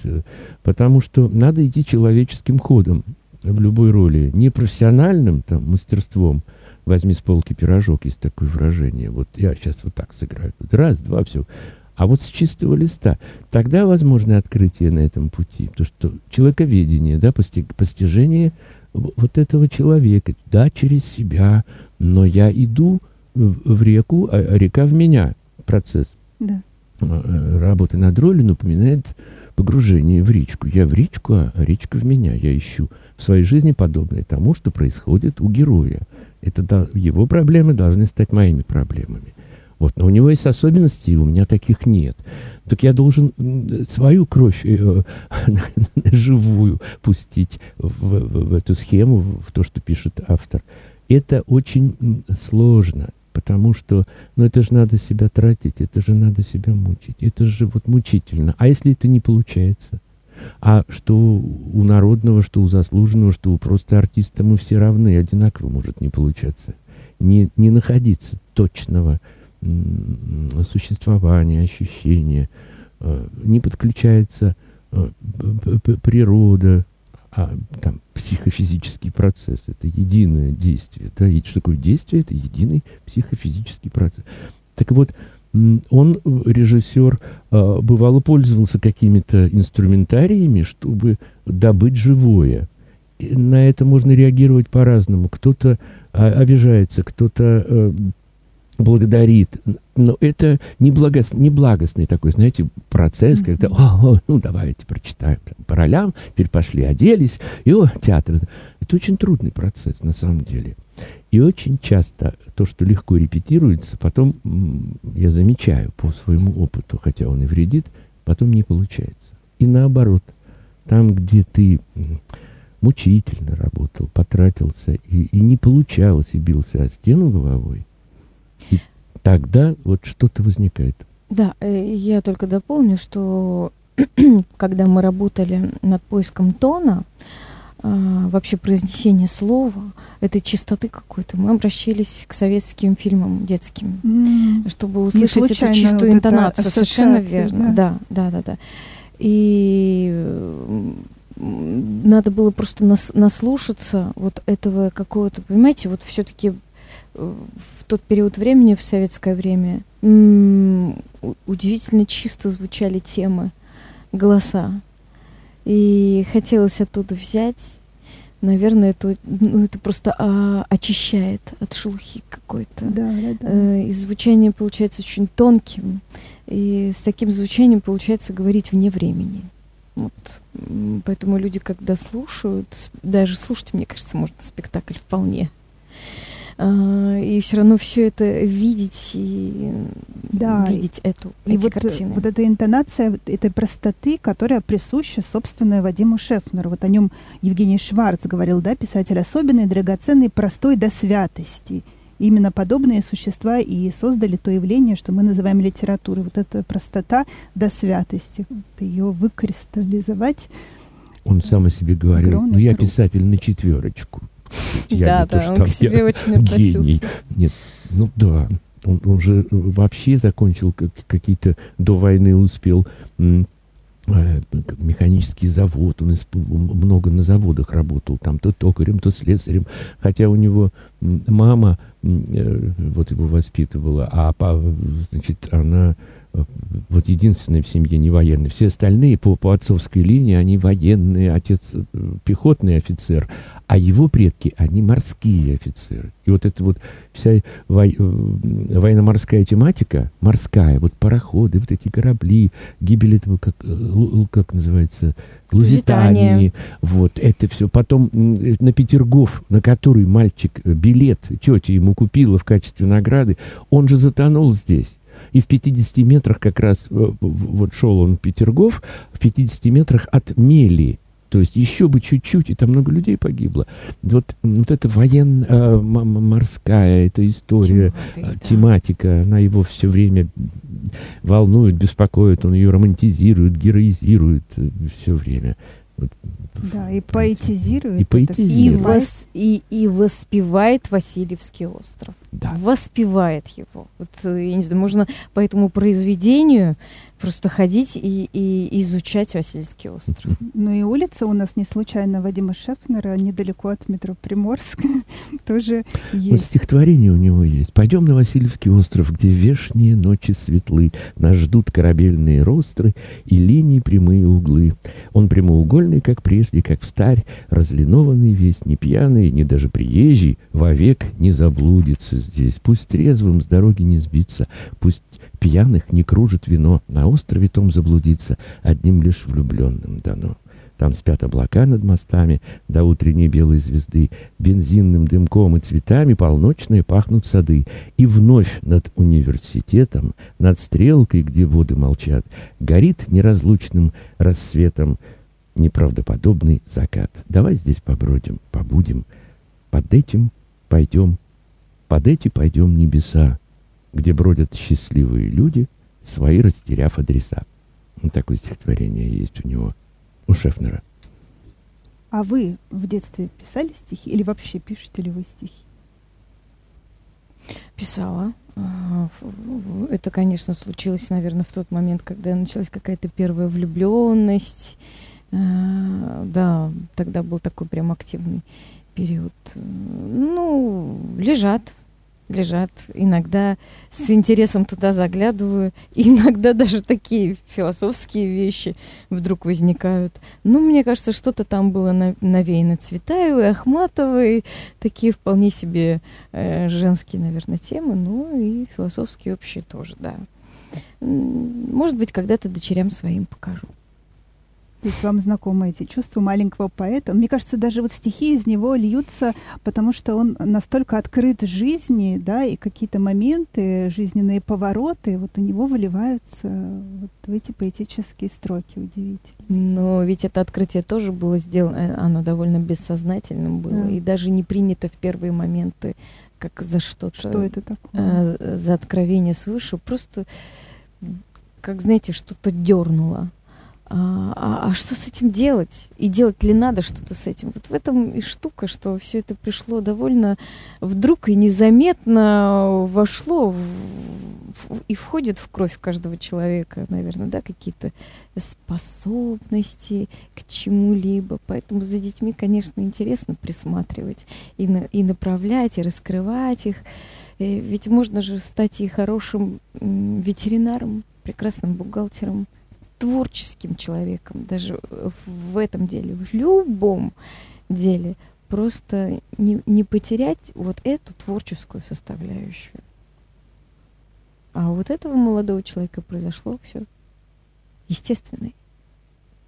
Потому что надо идти человеческим ходом в любой роли. Не профессиональным там, мастерством. Возьми с полки пирожок, есть такое выражение. Вот я сейчас вот так сыграю. Раз, два, все а вот с чистого листа. Тогда возможно открытие на этом пути. Потому что человековедение, да, постижение вот этого человека, да, через себя, но я иду в, в реку, а река в меня. Процесс да. А, э, работы над ролью напоминает погружение в речку. Я в речку, а речка в меня. Я ищу в своей жизни подобное тому, что происходит у героя. Это да, его проблемы должны стать моими проблемами. Вот, но у него есть особенности, и у меня таких нет. Так я должен свою кровь э, <laughs> живую пустить в, в, в эту схему, в то, что пишет автор. Это очень сложно, потому что, ну это же надо себя тратить, это же надо себя мучить, это же вот мучительно. А если это не получается? А что у народного, что у заслуженного, что у просто артиста мы все равны, одинаково может не получаться. Не, не находиться точного существования, ощущения, э, не подключается э, природа, а там психофизический процесс, это единое действие. Да? И что такое действие? Это единый психофизический процесс. Так вот, он, режиссер, э, бывало пользовался какими-то инструментариями, чтобы добыть живое. И на это можно реагировать по-разному. Кто-то а, обижается, кто-то э, благодарит. Но это не, благос, не благостный такой, знаете, процесс, mm-hmm. когда, о, о, ну, давайте прочитаем там, по ролям, теперь пошли, оделись, и, о, театр. Это очень трудный процесс, на самом деле. И очень часто то, что легко репетируется, потом, я замечаю по своему опыту, хотя он и вредит, потом не получается. И наоборот, там, где ты мучительно работал, потратился и, и не получалось, и бился о стену головой, и тогда вот что-то возникает. Да, э, я только дополню, что <clears throat> когда мы работали над поиском тона, а, вообще произнесение слова, этой чистоты какой-то, мы обращались к советским фильмам детским, mm. чтобы услышать эту чистую вот интонацию. Совершенно верно. Да? да, да, да, да. И надо было просто нас, наслушаться вот этого какого-то, понимаете, вот все-таки в тот период времени, в советское время, удивительно чисто звучали темы, голоса. И хотелось оттуда взять. Наверное, это, ну, это просто а, очищает от шелухи какой-то. Да, да, да. Э, и звучание получается очень тонким. И с таким звучанием получается говорить вне времени. Вот. Поэтому люди, когда слушают, даже слушать, мне кажется, можно спектакль вполне. А, и все равно все это видеть и да, видеть эту и эти вот, картины. Вот эта интонация этой простоты, которая присуща, собственно, Вадиму Шефнеру. Вот о нем Евгений Шварц говорил, да, писатель особенный, драгоценный, простой до святости именно подобные существа и создали то явление, что мы называем литературой. Вот эта простота до святости, ее выкристаллизовать. Он сам о себе говорил, ну я писатель на четверочку. Я да, да, он к себе очень <laughs> относился. Нет, ну да, он, он же вообще закончил какие-то до войны успел Э, механический завод, он много на заводах работал, там то токарем, то слесарем, хотя у него мама э, вот его воспитывала, а значит, она вот единственный в семье не военный. Все остальные по, по отцовской линии, они военные, отец э, пехотный офицер, а его предки, они морские офицеры. И вот это вот вся во, э, военно-морская тематика, морская, вот пароходы, вот эти корабли, гибель этого, как, э, как называется, Лузитании, вот это все. Потом на Петергоф, на который мальчик билет тетя ему купила в качестве награды, он же затонул здесь. И в 50 метрах как раз, э, вот шел он Петергоф, в 50 метрах от Мели. То есть еще бы чуть-чуть, и там много людей погибло. Вот, вот эта военная, э, морская эта история, Тематик, э, тематика, да. она его все время волнует, беспокоит, он ее романтизирует, героизирует все время. Да, и поэтизирует. И поэтизирует. И, вос, и, и воспевает Васильевский остров да. воспевает его. Вот, э, я не знаю, можно по этому произведению просто ходить и, и изучать Васильский остров. Ну и улица у нас не случайно Вадима Шефнера, недалеко от метро Приморск, <laughs> тоже есть. Вот стихотворение у него есть. «Пойдем на Васильевский остров, где вешние ночи светлы, нас ждут корабельные ростры и линии прямые углы. Он прямоугольный, как прежде, как в старь, разлинованный весь, не пьяный, не даже приезжий, вовек не заблудится здесь. Пусть трезвым с дороги не сбиться, пусть пьяных не кружит вино, на острове том заблудиться одним лишь влюбленным дано. Там спят облака над мостами до утренней белой звезды, бензинным дымком и цветами полночные пахнут сады. И вновь над университетом, над стрелкой, где воды молчат, горит неразлучным рассветом неправдоподобный закат. Давай здесь побродим, побудем, под этим пойдем, под эти пойдем небеса где бродят счастливые люди, свои растеряв адреса. Вот такое стихотворение есть у него. у Шефнера. А вы в детстве писали стихи или вообще пишете ли вы стихи? Писала. А, это, конечно, случилось, наверное, в тот момент, когда началась какая-то первая влюбленность. А, да, тогда был такой прям активный период. Ну, лежат, лежат. Иногда с интересом туда заглядываю. <laughs> Иногда даже такие философские вещи вдруг возникают. Ну, мне кажется, что-то там было навеяно Цветаевой, Ахматовой. Такие вполне себе э, женские, наверное, темы. Ну и философские общие тоже, да. Может быть, когда-то дочерям своим покажу. Есть вам знакомы эти чувства маленького поэта. Мне кажется, даже вот стихи из него льются, потому что он настолько открыт жизни, да, и какие-то моменты, жизненные повороты, вот у него выливаются вот в эти поэтические строки. Удивительно. Но ведь это открытие тоже было сделано, э, оно довольно бессознательным было, да. и даже не принято в первые моменты как за что-то. Что это такое? Э, за откровение свыше. Просто, как знаете, что-то дернуло а, а, а что с этим делать? И делать ли надо что-то с этим? Вот в этом и штука, что все это пришло довольно вдруг и незаметно вошло в, в, и входит в кровь каждого человека, наверное, да, какие-то способности к чему-либо. Поэтому за детьми, конечно, интересно присматривать и, на, и направлять, и раскрывать их. И ведь можно же стать и хорошим ветеринаром, прекрасным бухгалтером, творческим человеком, даже в этом деле, в любом деле, просто не, не потерять вот эту творческую составляющую. А вот этого молодого человека произошло все естественно,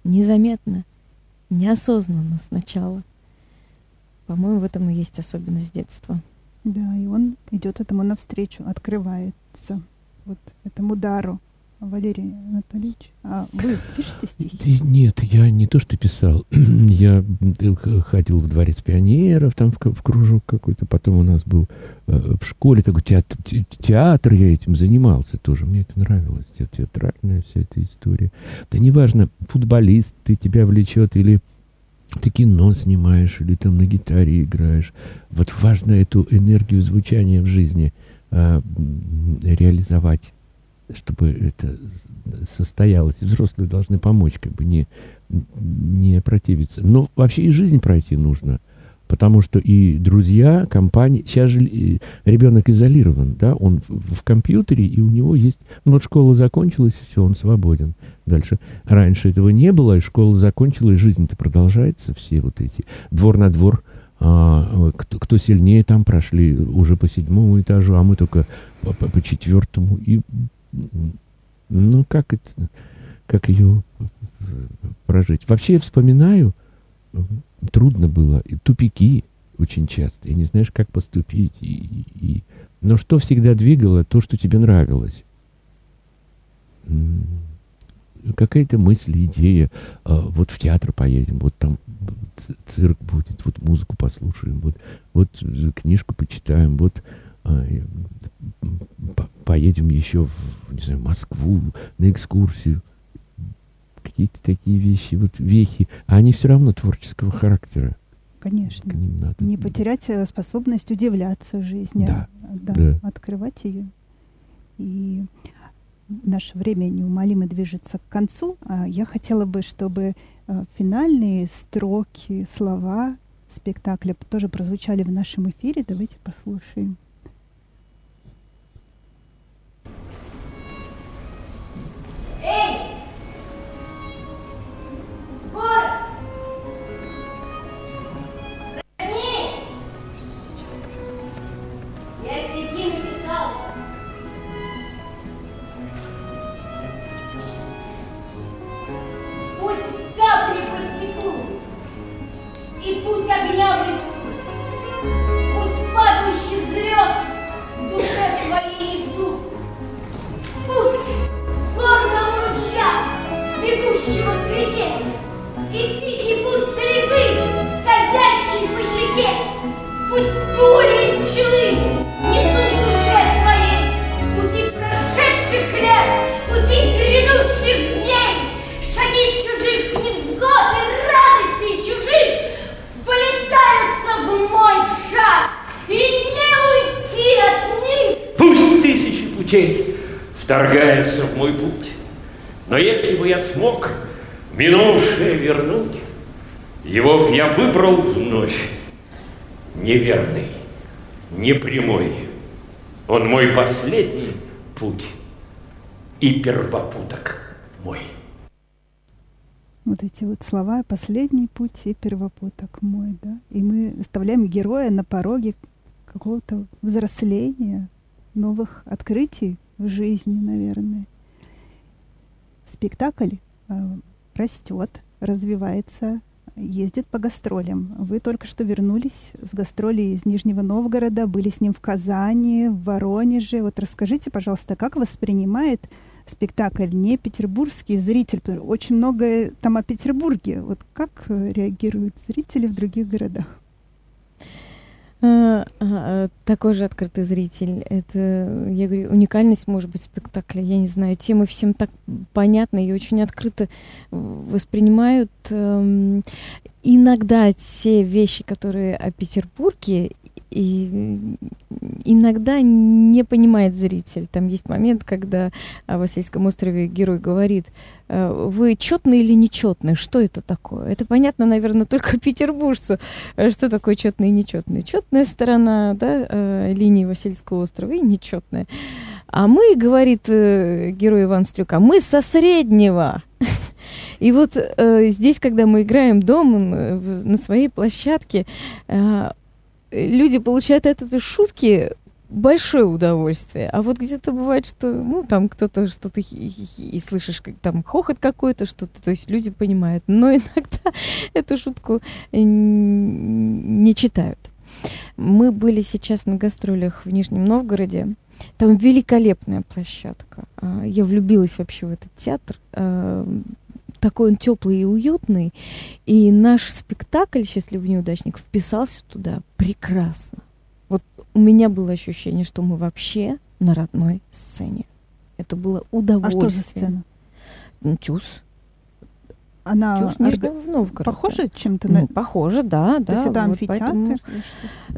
незаметно, неосознанно сначала. По-моему, в этом и есть особенность детства. Да, и он идет этому навстречу, открывается вот этому дару Валерий Анатольевич, а вы пишете стихи? Нет, я не то что писал. <clears throat> я ходил в дворец пионеров, там в, в кружок какой-то. Потом у нас был э, в школе такой театр, театр, я этим занимался тоже. Мне это нравилось, театральная вся эта история. Да неважно, футболист, ты тебя влечет или ты кино снимаешь, или там на гитаре играешь. Вот важно эту энергию звучания в жизни э, реализовать чтобы это состоялось. взрослые должны помочь, как бы не, не противиться. Но вообще и жизнь пройти нужно. Потому что и друзья, компании... Сейчас же ребенок изолирован, да, он в, в компьютере, и у него есть... Ну вот школа закончилась, все, он свободен. Дальше. Раньше этого не было, и школа закончилась, жизнь-то продолжается, все вот эти... Двор на двор, а, кто, кто сильнее там прошли уже по седьмому этажу, а мы только по, по, по четвертому. И ну, как это, как ее прожить? Вообще я вспоминаю, трудно было, и тупики очень часто, и не знаешь, как поступить. И, и, но что всегда двигало? То, что тебе нравилось. Какая-то мысль, идея. А, вот в театр поедем, вот там цирк будет, вот музыку послушаем, вот, вот книжку почитаем, вот поедем еще в, не знаю, Москву на экскурсию. Какие-то такие вещи, вот вехи, а они все равно творческого характера. Конечно. надо. Не потерять э, способность удивляться жизни, да, а, да, да. открывать ее. И наше время неумолимо движется к концу. А я хотела бы, чтобы э, финальные строки, слова спектакля тоже прозвучали в нашем эфире. Давайте послушаем. И первопуток мой. Вот эти вот слова «последний путь и первопуток мой», да? И мы оставляем героя на пороге какого-то взросления, новых открытий в жизни, наверное. Спектакль э, растет, развивается, ездит по гастролям. Вы только что вернулись с гастролей из Нижнего Новгорода, были с ним в Казани, в Воронеже. Вот расскажите, пожалуйста, как воспринимает спектакль не петербургский зритель? Очень много там о Петербурге. Вот как реагируют зрители в других городах? А, а, такой же открытый зритель. Это, я говорю, уникальность, может быть, спектакля. Я не знаю, темы всем так понятны и очень открыто воспринимают. Эм, иногда те вещи, которые о Петербурге, и иногда не понимает зритель. Там есть момент, когда о Васильском острове герой говорит, «Э, вы четный или нечетный? Что это такое? Это понятно, наверное, только <laughs> петербуржцу, э, что такое четный и нечетный. Четная сторона да, э, линии Васильского острова и нечетная. А мы, говорит герой Иван Стрюка, мы со среднего. <laughs> И вот э, здесь, когда мы играем дома на своей площадке, э, люди получают от этой шутки большое удовольствие. А вот где-то бывает, что, ну, там кто-то что-то и слышишь, как там хохот какой-то, что-то, то есть люди понимают. Но иногда <laughs> эту шутку не читают. Мы были сейчас на гастролях в Нижнем Новгороде. Там великолепная площадка. А, я влюбилась вообще в этот театр. Такой он теплый и уютный. И наш спектакль «Счастливый неудачник» вписался туда прекрасно. Вот у меня было ощущение, что мы вообще на родной сцене. Это было удовольствие. А что за сцена? Тюз. Она Нижнего Новгорода. Похоже чем-то на... Ну, похоже, да, да. То есть это вот амфитеатр? Поэтому...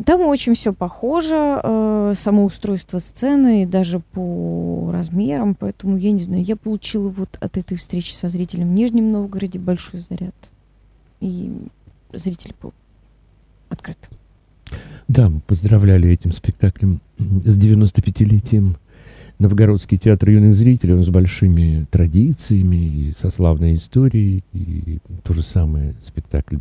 Там очень все похоже, э, само устройство сцены, даже по размерам, поэтому я не знаю, я получила вот от этой встречи со зрителем в Нижнем Новгороде большой заряд. И зритель был открыт. Да, мы поздравляли этим спектаклем с 95-летием Новгородский театр юных зрителей, он с большими традициями и со славной историей. И то же самое спектакль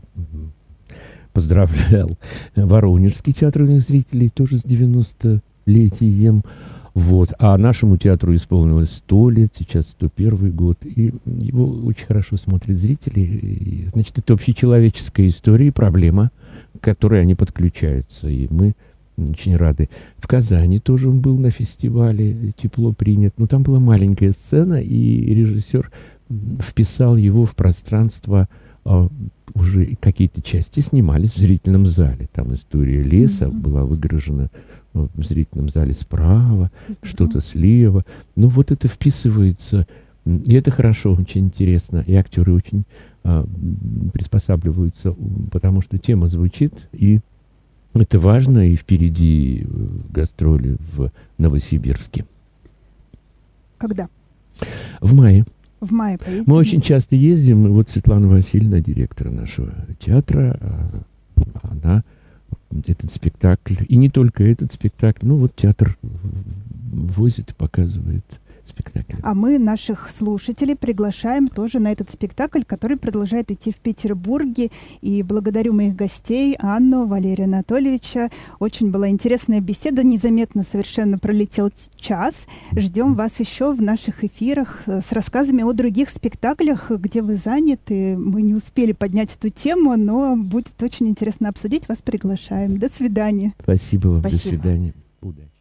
поздравлял Воронежский театр юных зрителей, тоже с 90-летием. Вот. А нашему театру исполнилось 100 лет, сейчас 101 год. И его очень хорошо смотрят зрители. И, значит, это общечеловеческая история и проблема, к которой они подключаются. И мы очень рады. В Казани тоже он был на фестивале, тепло принят. Но там была маленькая сцена, и режиссер вписал его в пространство а, уже какие-то части снимались в зрительном зале. Там история леса mm-hmm. была выгружена ну, в зрительном зале справа, mm-hmm. что-то слева. Ну вот это вписывается, и это хорошо, очень интересно. И актеры очень а, приспосабливаются, потому что тема звучит, и это важно, и впереди э, гастроли в Новосибирске. Когда? В мае. В мае поедете? Мы очень часто ездим. Вот Светлана Васильевна, директор нашего театра, а, она этот спектакль, и не только этот спектакль, ну вот театр возит, показывает спектакль. А мы наших слушателей приглашаем тоже на этот спектакль, который продолжает идти в Петербурге. И благодарю моих гостей Анну, Валерия Анатольевича. Очень была интересная беседа. Незаметно совершенно пролетел час. Ждем вас еще в наших эфирах э, с рассказами о других спектаклях, где вы заняты. Мы не успели поднять эту тему, но будет очень интересно обсудить. Вас приглашаем. До свидания. Спасибо вам. Спасибо. До свидания. Удачи.